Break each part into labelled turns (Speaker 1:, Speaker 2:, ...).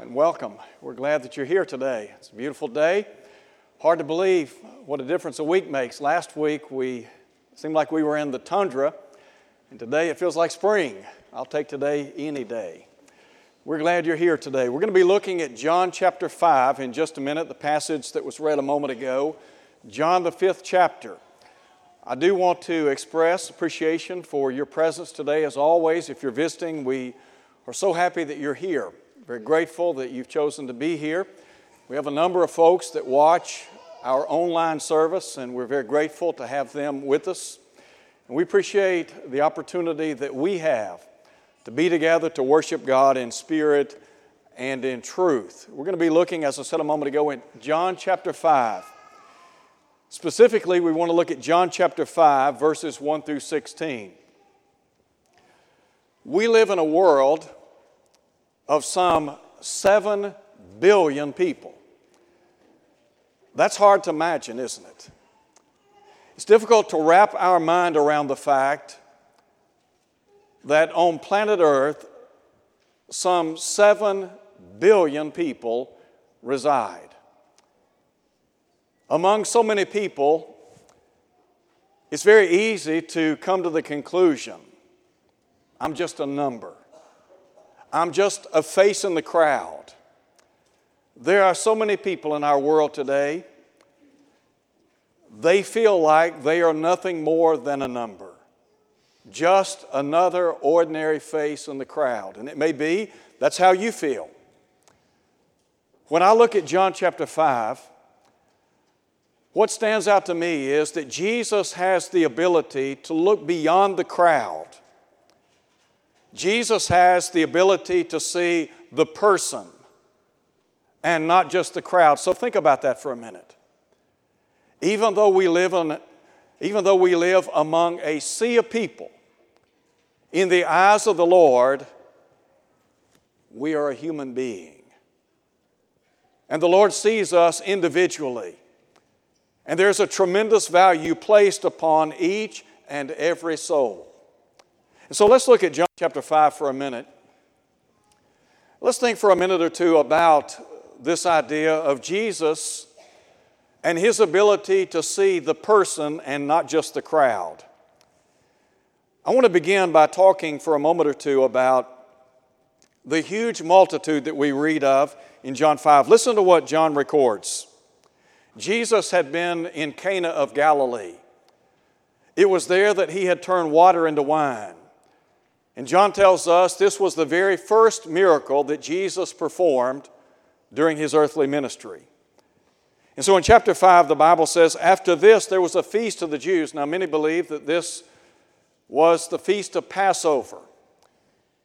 Speaker 1: and welcome. We're glad that you're here today. It's a beautiful day. Hard to believe what a difference a week makes. Last week we seemed like we were in the tundra, and today it feels like spring. I'll take today any day. We're glad you're here today. We're going to be looking at John chapter 5 in just a minute, the passage that was read a moment ago, John the fifth chapter. I do want to express appreciation for your presence today. As always, if you're visiting, we are so happy that you're here. Very grateful that you've chosen to be here. We have a number of folks that watch our online service, and we're very grateful to have them with us. And we appreciate the opportunity that we have to be together to worship God in spirit and in truth. We're going to be looking, as I said a moment ago, in John chapter 5. Specifically, we want to look at John chapter 5, verses 1 through 16. We live in a world of some 7 billion people. That's hard to imagine, isn't it? It's difficult to wrap our mind around the fact that on planet Earth, some 7 billion people reside. Among so many people, it's very easy to come to the conclusion I'm just a number. I'm just a face in the crowd. There are so many people in our world today, they feel like they are nothing more than a number, just another ordinary face in the crowd. And it may be that's how you feel. When I look at John chapter 5, what stands out to me is that Jesus has the ability to look beyond the crowd Jesus has the ability to see the person and not just the crowd. So think about that for a minute. Even though we live in, even though we live among a sea of people, in the eyes of the Lord, we are a human being. And the Lord sees us individually. And there's a tremendous value placed upon each and every soul. And so let's look at John chapter 5 for a minute. Let's think for a minute or two about this idea of Jesus and his ability to see the person and not just the crowd. I want to begin by talking for a moment or two about the huge multitude that we read of in John 5. Listen to what John records. Jesus had been in Cana of Galilee. It was there that he had turned water into wine. And John tells us this was the very first miracle that Jesus performed during his earthly ministry. And so in chapter 5, the Bible says, After this, there was a feast of the Jews. Now, many believe that this was the feast of Passover.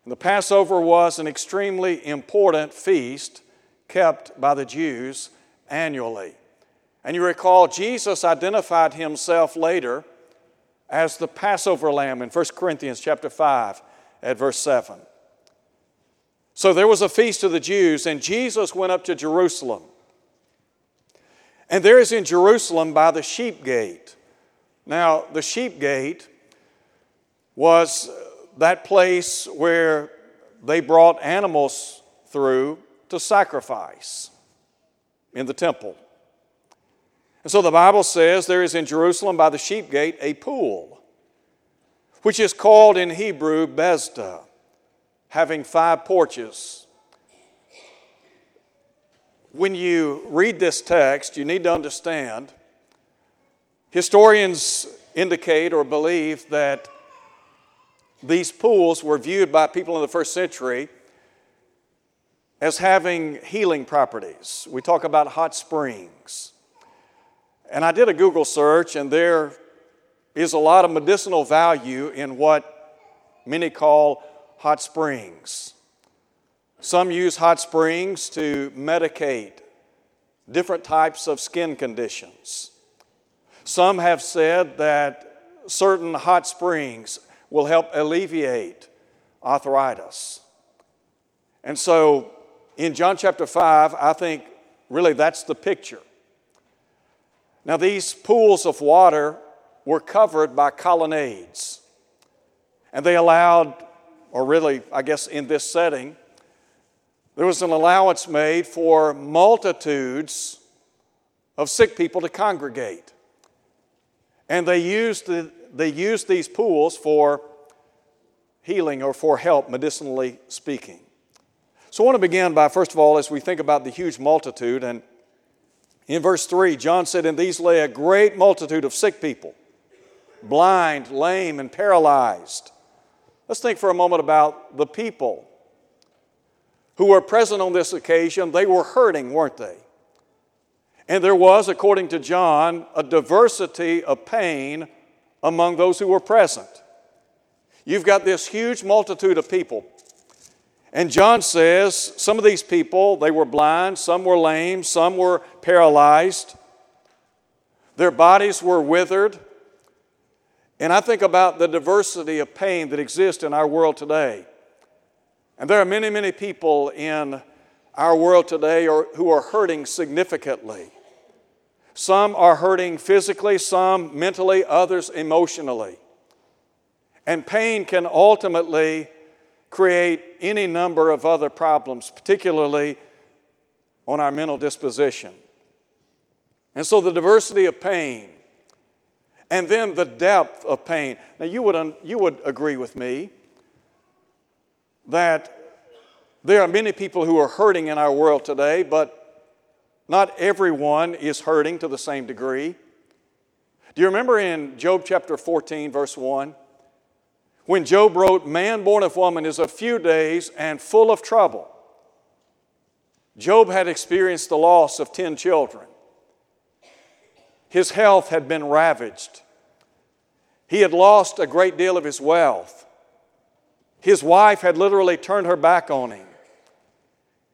Speaker 1: And the Passover was an extremely important feast kept by the Jews annually. And you recall, Jesus identified himself later as the Passover lamb in 1 Corinthians chapter 5 at verse 7. So there was a feast of the Jews, and Jesus went up to Jerusalem. And there is in Jerusalem by the sheep gate. Now, the sheep gate was that place where they brought animals through to sacrifice in the temple. And so the Bible says there is in Jerusalem by the sheep gate a pool which is called in Hebrew Bethesda, having five porches. When you read this text, you need to understand historians indicate or believe that these pools were viewed by people in the first century as having healing properties. We talk about hot springs. And I did a Google search, and there is a lot of medicinal value in what many call hot springs. Some use hot springs to medicate different types of skin conditions. Some have said that certain hot springs will help alleviate arthritis. And so in John chapter 5, I think really that's the picture. Now, these pools of water were covered by colonnades. And they allowed, or really, I guess, in this setting, there was an allowance made for multitudes of sick people to congregate. And they used, the, they used these pools for healing or for help, medicinally speaking. So I want to begin by, first of all, as we think about the huge multitude, and in verse 3, John said, In these lay a great multitude of sick people, blind, lame, and paralyzed. Let's think for a moment about the people who were present on this occasion. They were hurting, weren't they? And there was, according to John, a diversity of pain among those who were present. You've got this huge multitude of people. And John says some of these people, they were blind, some were lame, some were paralyzed. Their bodies were withered. And I think about the diversity of pain that exists in our world today. And there are many, many people in our world today who are hurting significantly. Some are hurting physically, some mentally, others emotionally. And pain can ultimately create any number of other problems, particularly on our mental disposition. And so the diversity of pain and then the depth of pain. Now, you would, un- you would agree with me that there are many people who are hurting in our world today, but not everyone is hurting to the same degree. Do you remember in Job chapter 14, verse 1? When Job wrote, Man born of woman is a few days and full of trouble. Job had experienced the loss of 10 children. His health had been ravaged. He had lost a great deal of his wealth. His wife had literally turned her back on him.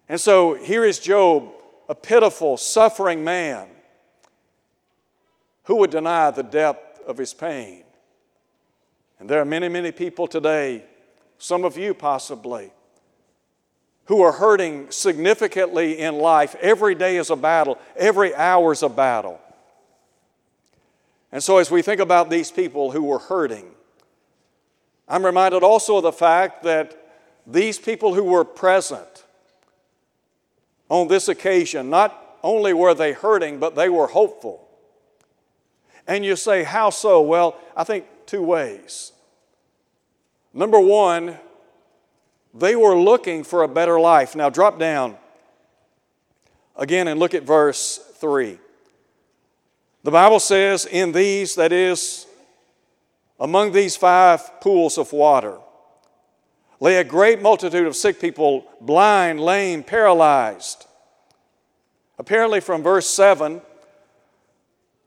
Speaker 1: And so here is Job a pitiful, suffering man, who would deny the depth of his pain? And there are many, many people today, some of you possibly, who are hurting significantly in life. Every day is a battle, every hour is a battle. And so, as we think about these people who were hurting, I'm reminded also of the fact that these people who were present on this occasion, not only were they hurting, but they were hopeful. And you say, how so? Well, I think two ways. Number one, they were looking for a better life. Now, drop down again and look at verse 3. The Bible says, in these, that is, among these five pools of water, lay a great multitude of sick people, blind, lame, paralyzed. Apparently, from verse 7,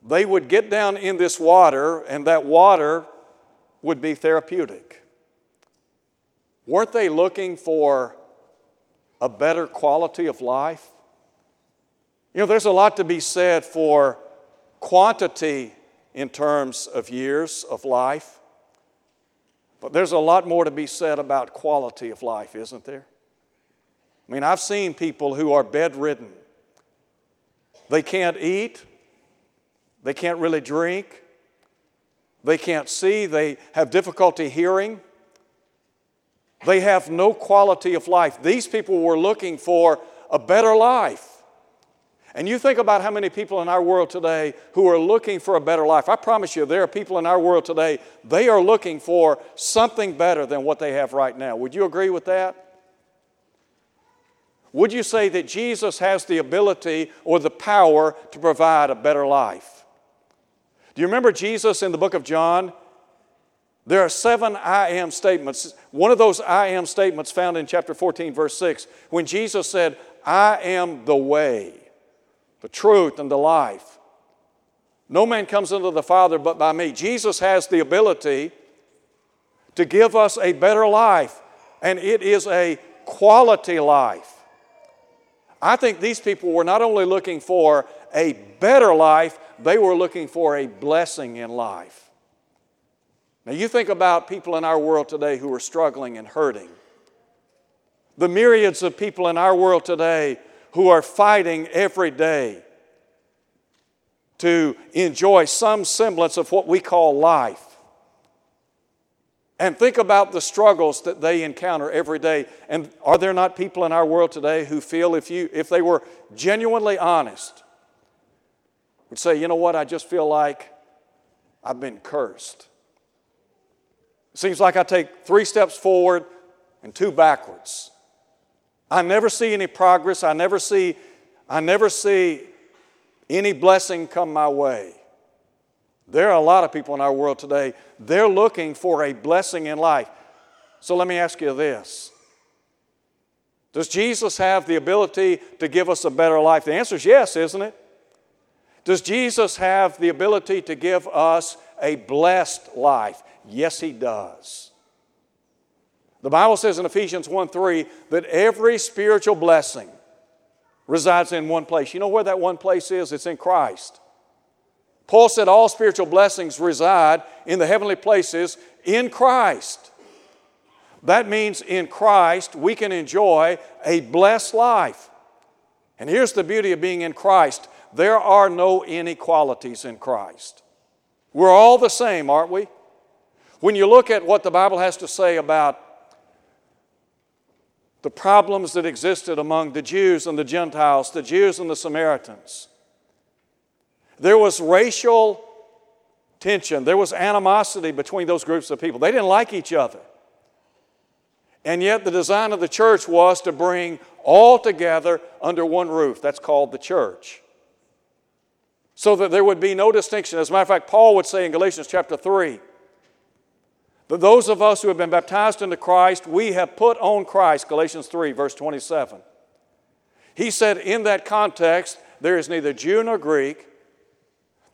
Speaker 1: they would get down in this water, and that water would be therapeutic. Weren't they looking for a better quality of life? You know, there's a lot to be said for quantity in terms of years of life. But there's a lot more to be said about quality of life, isn't there? I mean, I've seen people who are bedridden. They can't eat, they can't really drink, they can't see, they have difficulty hearing, they have no quality of life. These people were looking for a better life. And you think about how many people in our world today who are looking for a better life. I promise you, there are people in our world today, they are looking for something better than what they have right now. Would you agree with that? Would you say that Jesus has the ability or the power to provide a better life? Do you remember Jesus in the book of John? There are seven I am statements. One of those I am statements found in chapter 14, verse 6, when Jesus said, I am the way the truth, and the life. No man comes into the Father but by me. Jesus has the ability to give us a better life, and it is a quality life. I think these people were not only looking for a better life, they were looking for a blessing in life. Now, you think about people in our world today who are struggling and hurting. The myriads of people in our world today who are fighting every day to enjoy some semblance of what we call life. And think about the struggles that they encounter every day. And are there not people in our world today who feel if, you, if they were genuinely honest, would say, you know what, I just feel like I've been cursed. It seems like I take three steps forward and two backwards. I never see any progress. I never see, I never see any blessing come my way. There are a lot of people in our world today, they're looking for a blessing in life. So let me ask you this Does Jesus have the ability to give us a better life? The answer is yes, isn't it? Does Jesus have the ability to give us a blessed life? Yes, He does. The Bible says in Ephesians 1 3 that every spiritual blessing resides in one place. You know where that one place is? It's in Christ. Paul said all spiritual blessings reside in the heavenly places in Christ. That means in Christ we can enjoy a blessed life. And here's the beauty of being in Christ there are no inequalities in Christ. We're all the same, aren't we? When you look at what the Bible has to say about the problems that existed among the Jews and the Gentiles, the Jews and the Samaritans, there was racial tension, there was animosity between those groups of people. They didn't like each other. And yet, the design of the church was to bring all together under one roof. That's called the church. So that there would be no distinction. As a matter of fact, Paul would say in Galatians chapter 3 that those of us who have been baptized into Christ, we have put on Christ, Galatians 3, verse 27. He said, in that context, there is neither Jew nor Greek,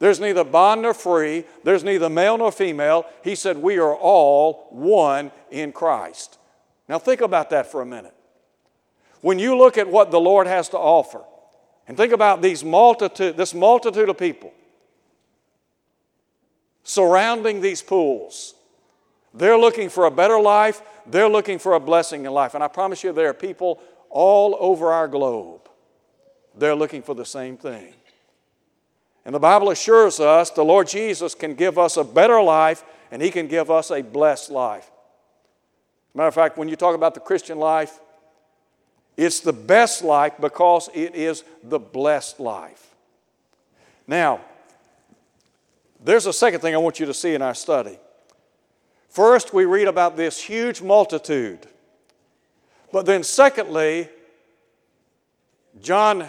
Speaker 1: there's neither bond nor free, there's neither male nor female. He said, We are all one in Christ. Now, think about that for a minute. When you look at what the Lord has to offer, and think about these multitude, this multitude of people surrounding these pools, they're looking for a better life, they're looking for a blessing in life. And I promise you, there are people all over our globe, they're looking for the same thing. And the Bible assures us the Lord Jesus can give us a better life and He can give us a blessed life. Matter of fact, when you talk about the Christian life, it's the best life because it is the blessed life. Now, there's a second thing I want you to see in our study. First, we read about this huge multitude. But then, secondly, John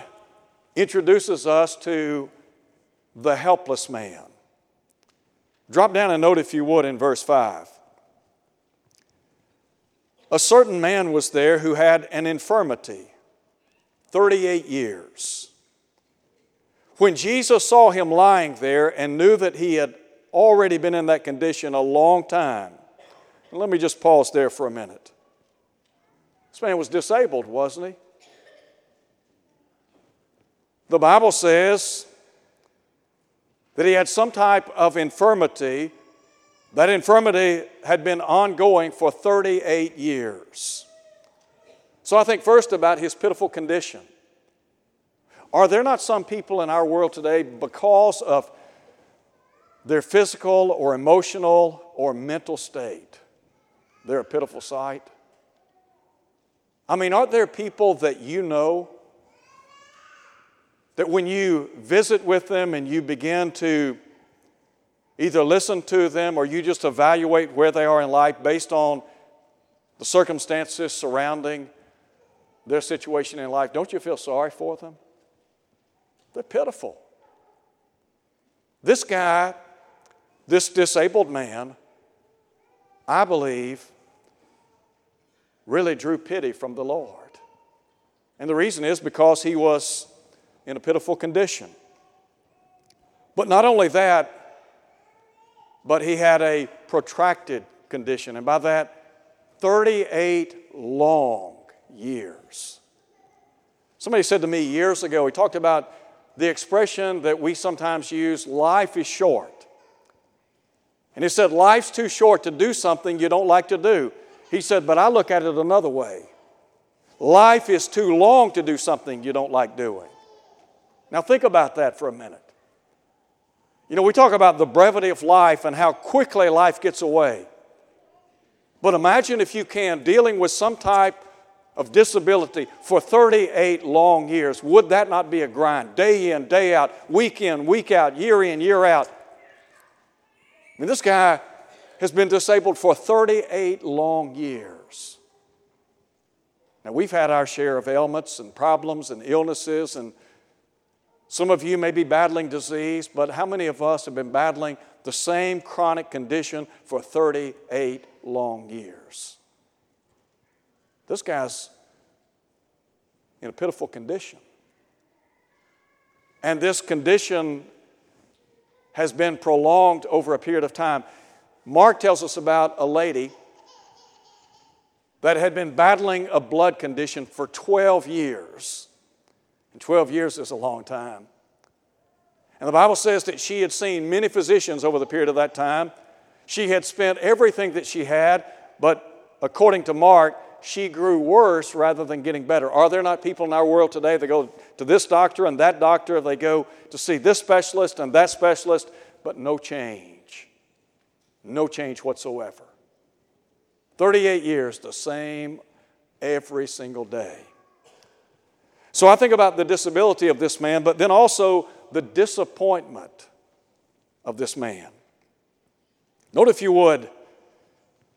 Speaker 1: introduces us to the helpless man. Drop down a note, if you would, in verse 5. A certain man was there who had an infirmity 38 years. When Jesus saw him lying there and knew that he had already been in that condition a long time, let me just pause there for a minute. This man was disabled, wasn't he? The Bible says that he had some type of infirmity. That infirmity had been ongoing for 38 years. So I think first about his pitiful condition. Are there not some people in our world today, because of their physical or emotional or mental state, they're a pitiful sight? I mean, aren't there people that you know that when you visit with them and you begin to either listen to them or you just evaluate where they are in life based on the circumstances surrounding their situation in life, don't you feel sorry for them? They're pitiful. This guy, this disabled man, I believe, really drew pity from the Lord. And the reason is because he was in a pitiful condition. But not only that, but he had a protracted condition, and by that, 38 long years. Somebody said to me years ago, he talked about the expression that we sometimes use life is short. And he said, Life's too short to do something you don't like to do. He said, But I look at it another way. Life is too long to do something you don't like doing. Now, think about that for a minute. You know, we talk about the brevity of life and how quickly life gets away. But imagine if you can, dealing with some type of disability for 38 long years. Would that not be a grind? Day in, day out, week in, week out, year in, year out. Mean, this guy has been disabled for 38 long years. Now, we've had our share of ailments and problems and illnesses, and some of you may be battling disease, but how many of us have been battling the same chronic condition for 38 long years? This guy's in a pitiful condition. And this condition has been prolonged over a period of time. Mark tells us about a lady that had been battling a blood condition for 12 years. And 12 years is a long time. And the Bible says that she had seen many physicians over the period of that time. She had spent everything that she had, but according to Mark, she grew worse rather than getting better. Are there not people in our world today that go to this doctor and that doctor, they go to see this specialist and that specialist, but no change? No change whatsoever. 38 years, the same every single day. So I think about the disability of this man, but then also the disappointment of this man. Note, if you would,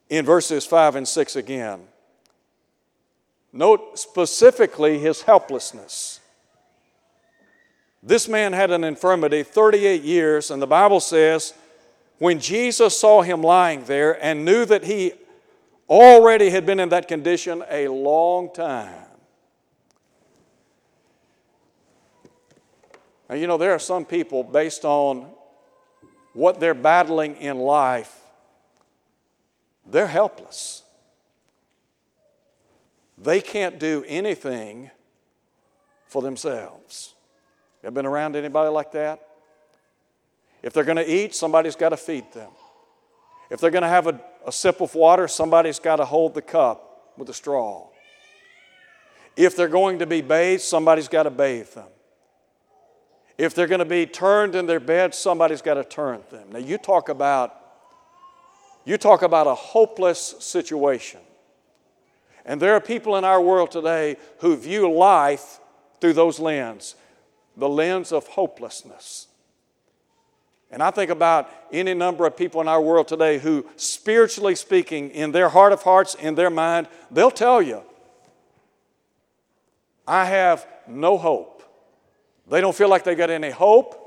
Speaker 1: in verses 5 and 6 again. Note specifically his helplessness. This man had an infirmity 38 years, and the Bible says when Jesus saw him lying there and knew that he already had been in that condition a long time. Now, you know, there are some people, based on what they're battling in life, they're helpless. They can't do anything for themselves. You ever been around anybody like that? If they're going to eat, somebody's got to feed them. If they're going to have a, a sip of water, somebody's got to hold the cup with a straw. If they're going to be bathed, somebody's got to bathe them. If they're going to be turned in their bed, somebody's got to turn them. Now you talk about you talk about a hopeless situation. And there are people in our world today who view life through those lens, the lens of hopelessness. And I think about any number of people in our world today who, spiritually speaking, in their heart of hearts, in their mind, they'll tell you, I have no hope. They don't feel like they got any hope.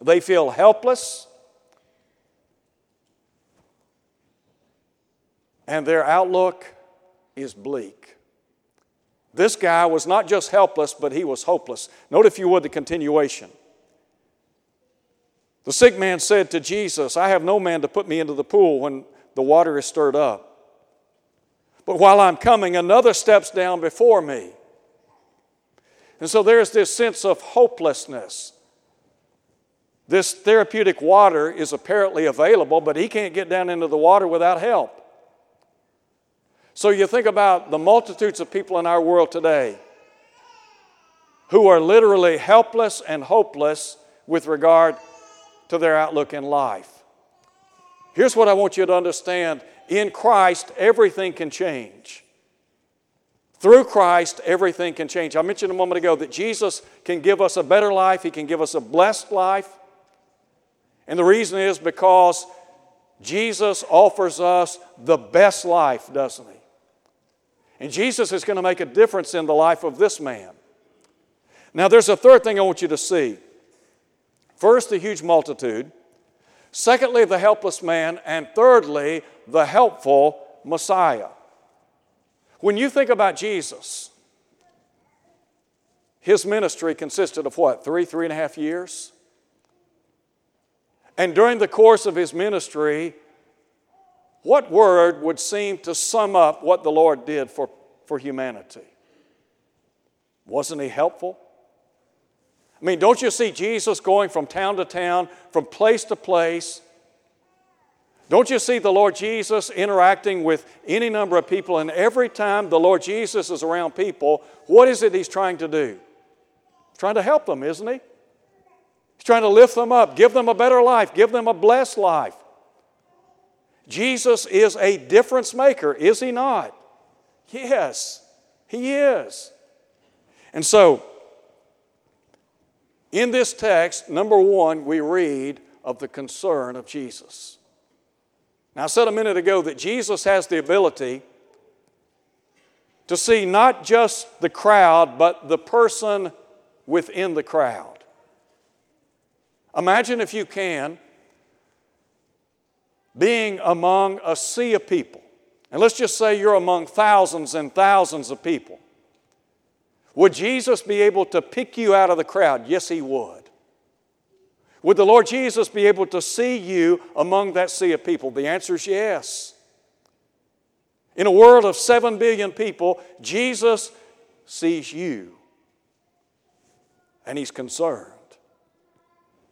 Speaker 1: They feel helpless. And their outlook is bleak. This guy was not just helpless, but he was hopeless. Note, if you would, the continuation. The sick man said to Jesus, I have no man to put me into the pool when the water is stirred up. But while I'm coming, another steps down before me. And so there's this sense of hopelessness. This therapeutic water is apparently available, but he can't get down into the water without help. So you think about the multitudes of people in our world today who are literally helpless and hopeless with regard to their outlook in life. Here's what I want you to understand in Christ, everything can change. Through Christ, everything can change. I mentioned a moment ago that Jesus can give us a better life, He can give us a blessed life. And the reason is because Jesus offers us the best life, doesn't He? And Jesus is going to make a difference in the life of this man. Now, there's a third thing I want you to see. First, the huge multitude. Secondly, the helpless man. And thirdly, the helpful Messiah. When you think about Jesus, his ministry consisted of what? Three, three and a half years? And during the course of his ministry, what word would seem to sum up what the Lord did for, for humanity? Wasn't he helpful? I mean, don't you see Jesus going from town to town, from place to place? Don't you see the Lord Jesus interacting with any number of people? And every time the Lord Jesus is around people, what is it He's trying to do? He's trying to help them, isn't He? He's trying to lift them up, give them a better life, give them a blessed life. Jesus is a difference maker, is he not? Yes, he is. And so, in this text, number one, we read of the concern of Jesus. Now, I said a minute ago that Jesus has the ability to see not just the crowd, but the person within the crowd. Imagine, if you can, being among a sea of people. And let's just say you're among thousands and thousands of people. Would Jesus be able to pick you out of the crowd? Yes, He would. Would the Lord Jesus be able to see you among that sea of people? The answer is yes. In a world of 7 billion people, Jesus sees you and He's concerned.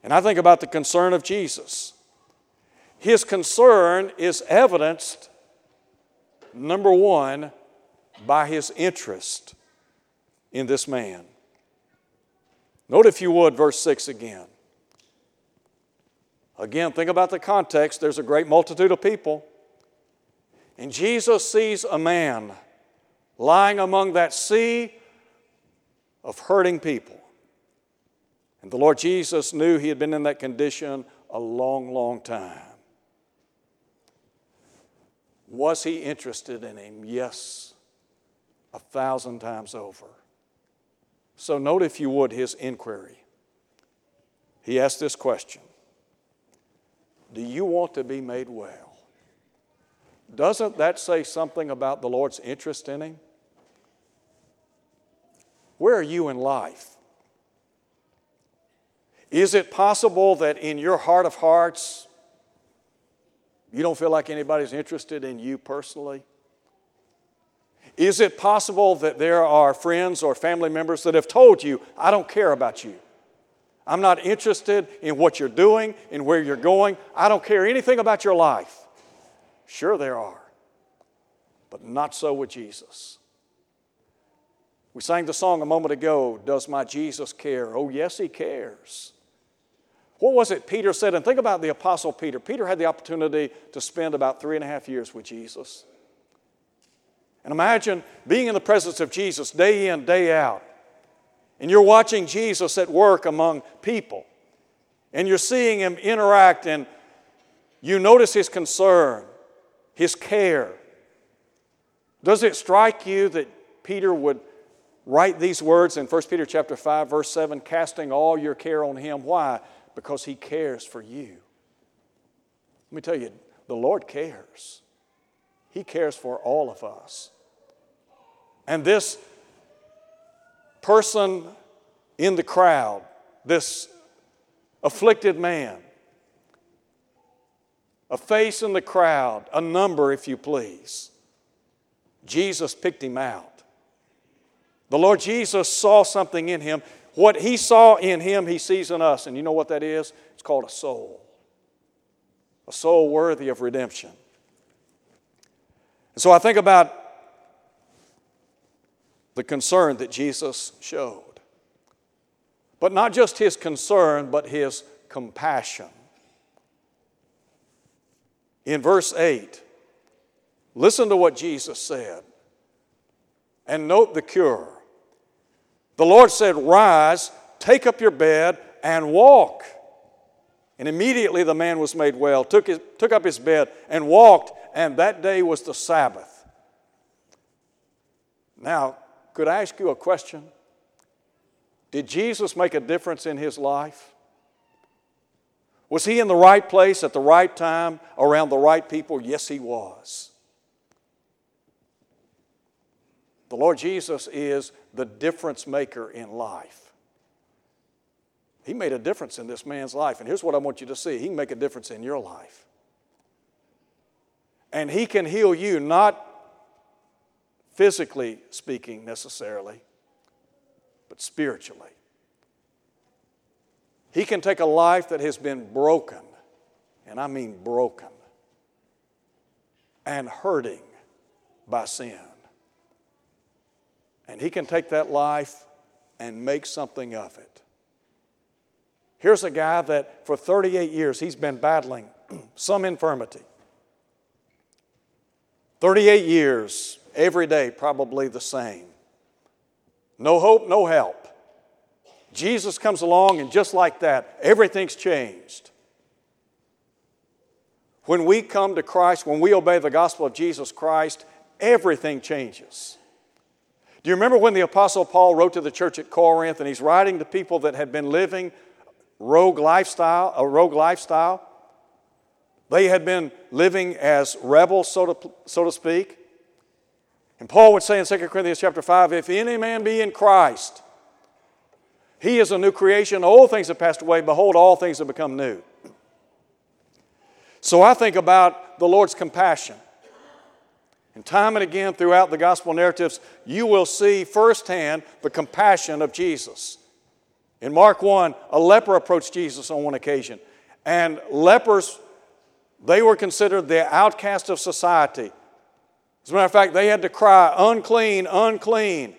Speaker 1: And I think about the concern of Jesus. His concern is evidenced, number one, by his interest in this man. Note, if you would, verse 6 again. Again, think about the context. There's a great multitude of people. And Jesus sees a man lying among that sea of hurting people. And the Lord Jesus knew he had been in that condition a long, long time. Was he interested in him? Yes, a thousand times over. So, note if you would his inquiry. He asked this question Do you want to be made well? Doesn't that say something about the Lord's interest in him? Where are you in life? Is it possible that in your heart of hearts, you don't feel like anybody's interested in you personally? Is it possible that there are friends or family members that have told you, I don't care about you? I'm not interested in what you're doing, in where you're going. I don't care anything about your life. Sure, there are, but not so with Jesus. We sang the song a moment ago, Does My Jesus Care? Oh, yes, He cares. What was it Peter said? And think about the Apostle Peter. Peter had the opportunity to spend about three and a half years with Jesus. And imagine being in the presence of Jesus day in, day out. And you're watching Jesus at work among people. And you're seeing him interact, and you notice his concern, his care. Does it strike you that Peter would write these words in 1 Peter chapter 5, verse 7, casting all your care on him? Why? Because He cares for you. Let me tell you, the Lord cares. He cares for all of us. And this person in the crowd, this afflicted man, a face in the crowd, a number, if you please, Jesus picked him out. The Lord Jesus saw something in him what he saw in him, he sees in us. And you know what that is? It's called a soul. A soul worthy of redemption. And so I think about the concern that Jesus showed. But not just his concern, but his compassion. In verse 8, listen to what Jesus said and note the cure. The Lord said, Rise, take up your bed, and walk. And immediately the man was made well, took, his, took up his bed, and walked, and that day was the Sabbath. Now, could I ask you a question? Did Jesus make a difference in his life? Was he in the right place at the right time around the right people? Yes, he was. The Lord Jesus is the difference maker in life. He made a difference in this man's life. And here's what I want you to see He can make a difference in your life. And He can heal you, not physically speaking necessarily, but spiritually. He can take a life that has been broken, and I mean broken, and hurting by sin. And He can take that life and make something of it. Here's a guy that for 38 years he's been battling some infirmity. 38 years, every day probably the same. No hope, no help. Jesus comes along, and just like that, everything's changed. When we come to Christ, when we obey the gospel of Jesus Christ, everything changes. Do you remember when the Apostle Paul wrote to the church at Corinth and he's writing to people that had been living rogue lifestyle, a rogue lifestyle? They had been living as rebels, so to, so to speak. And Paul would say in 2 Corinthians chapter 5, if any man be in Christ, he is a new creation. Old things have passed away. Behold, all things have become new. So I think about the Lord's compassion. And time and again throughout the gospel narratives, you will see firsthand the compassion of Jesus. In Mark 1, a leper approached Jesus on one occasion. And lepers, they were considered the outcast of society. As a matter of fact, they had to cry, unclean, unclean.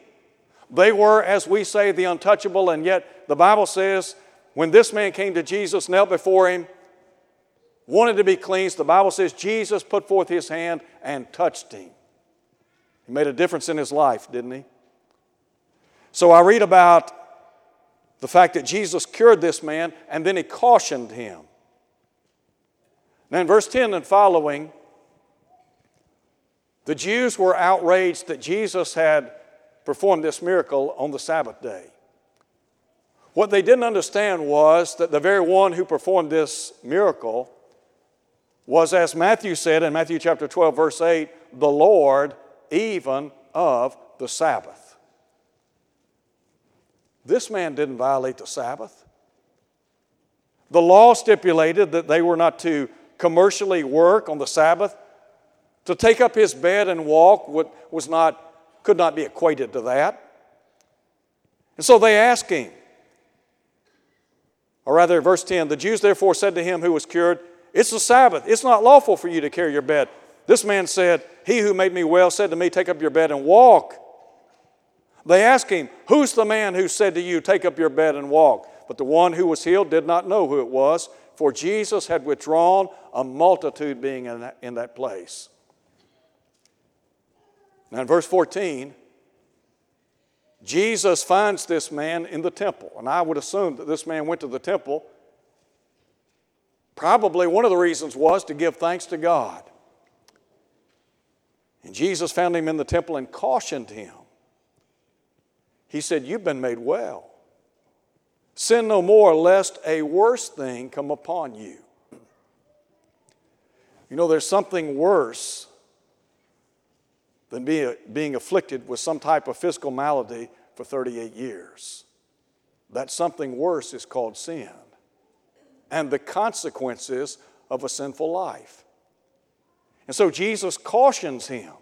Speaker 1: They were, as we say, the untouchable, and yet the Bible says when this man came to Jesus, knelt before him, wanted to be cleansed, the Bible says Jesus put forth his hand and touched him. He made a difference in his life, didn't he? So I read about the fact that Jesus cured this man and then he cautioned him. Now, in verse 10 and following, the Jews were outraged that Jesus had performed this miracle on the Sabbath day. What they didn't understand was that the very one who performed this miracle was, as Matthew said in Matthew chapter 12, verse 8, the Lord even of the Sabbath. This man didn't violate the Sabbath. The law stipulated that they were not to commercially work on the Sabbath. To take up his bed and walk was not, could not be equated to that. And so they asked him, or rather, verse 10 the Jews therefore said to him who was cured, it's the Sabbath. It's not lawful for you to carry your bed. This man said, He who made me well said to me, Take up your bed and walk. They asked him, Who's the man who said to you, Take up your bed and walk? But the one who was healed did not know who it was, for Jesus had withdrawn, a multitude being in that, in that place. Now, in verse 14, Jesus finds this man in the temple. And I would assume that this man went to the temple Probably one of the reasons was to give thanks to God. And Jesus found him in the temple and cautioned him. He said, You've been made well. Sin no more, lest a worse thing come upon you. You know, there's something worse than being, being afflicted with some type of physical malady for 38 years. That something worse is called sin and the consequences of a sinful life. And so Jesus cautions him.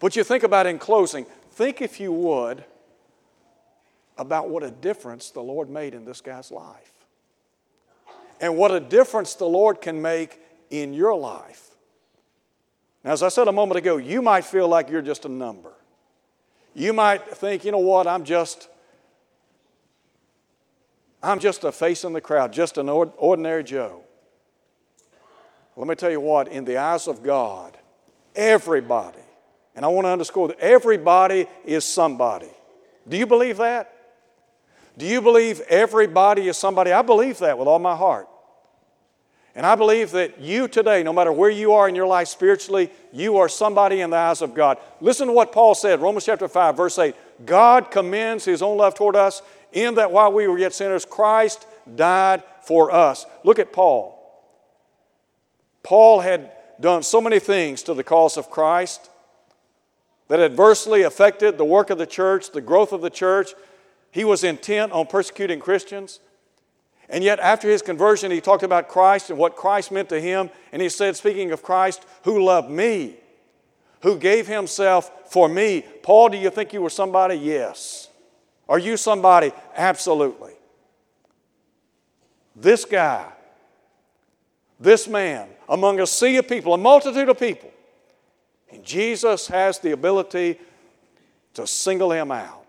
Speaker 1: But you think about in closing, think if you would about what a difference the Lord made in this guy's life. And what a difference the Lord can make in your life. Now, as I said a moment ago, you might feel like you're just a number. You might think, you know what, I'm just I'm just a face in the crowd, just an ordinary Joe. Let me tell you what, in the eyes of God, everybody, and I want to underscore that everybody is somebody. Do you believe that? Do you believe everybody is somebody? I believe that with all my heart. And I believe that you today, no matter where you are in your life spiritually, you are somebody in the eyes of God. Listen to what Paul said, Romans chapter 5, verse 8. God commends his own love toward us in that while we were yet sinners, Christ died for us. Look at Paul. Paul had done so many things to the cause of Christ that adversely affected the work of the church, the growth of the church. He was intent on persecuting Christians. And yet, after his conversion, he talked about Christ and what Christ meant to him. And he said, speaking of Christ, who loved me, who gave himself for me. Paul, do you think you were somebody? Yes. Are you somebody? Absolutely. This guy, this man, among a sea of people, a multitude of people, and Jesus has the ability to single him out.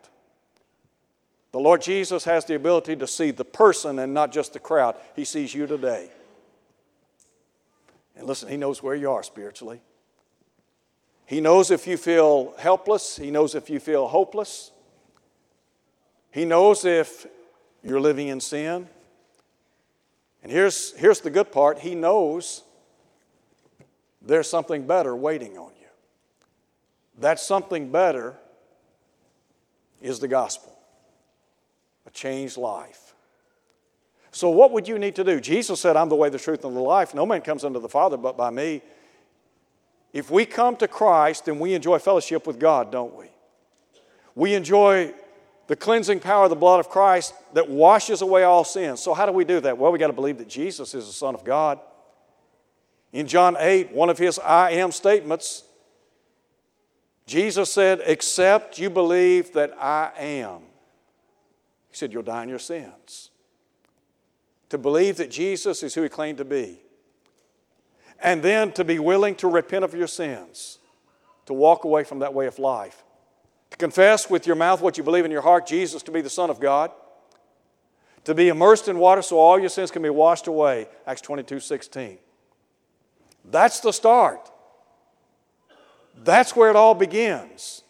Speaker 1: The Lord Jesus has the ability to see the person and not just the crowd. He sees you today. And listen, He knows where you are spiritually. He knows if you feel helpless, He knows if you feel hopeless. He knows if you're living in sin. And here's, here's the good part He knows there's something better waiting on you. That something better is the gospel, a changed life. So, what would you need to do? Jesus said, I'm the way, the truth, and the life. No man comes unto the Father but by me. If we come to Christ, then we enjoy fellowship with God, don't we? We enjoy the cleansing power of the blood of Christ that washes away all sins. So, how do we do that? Well, we got to believe that Jesus is the Son of God. In John 8, one of his I am statements, Jesus said, Except you believe that I am. He said, You'll die in your sins. To believe that Jesus is who he claimed to be. And then to be willing to repent of your sins, to walk away from that way of life to confess with your mouth what you believe in your heart, Jesus to be the Son of God, to be immersed in water so all your sins can be washed away, Acts 22 16. That's the start. That's where it all begins.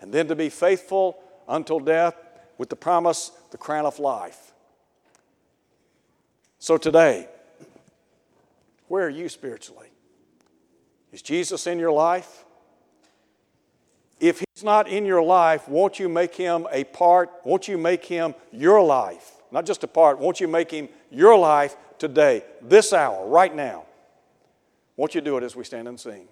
Speaker 1: And then to be faithful until death with the promise, the crown of life. So today, where are you spiritually? Is Jesus in your life? He's not in your life, won't you make him a part? Won't you make him your life? Not just a part, won't you make him your life today, this hour, right now? Won't you do it as we stand and sing?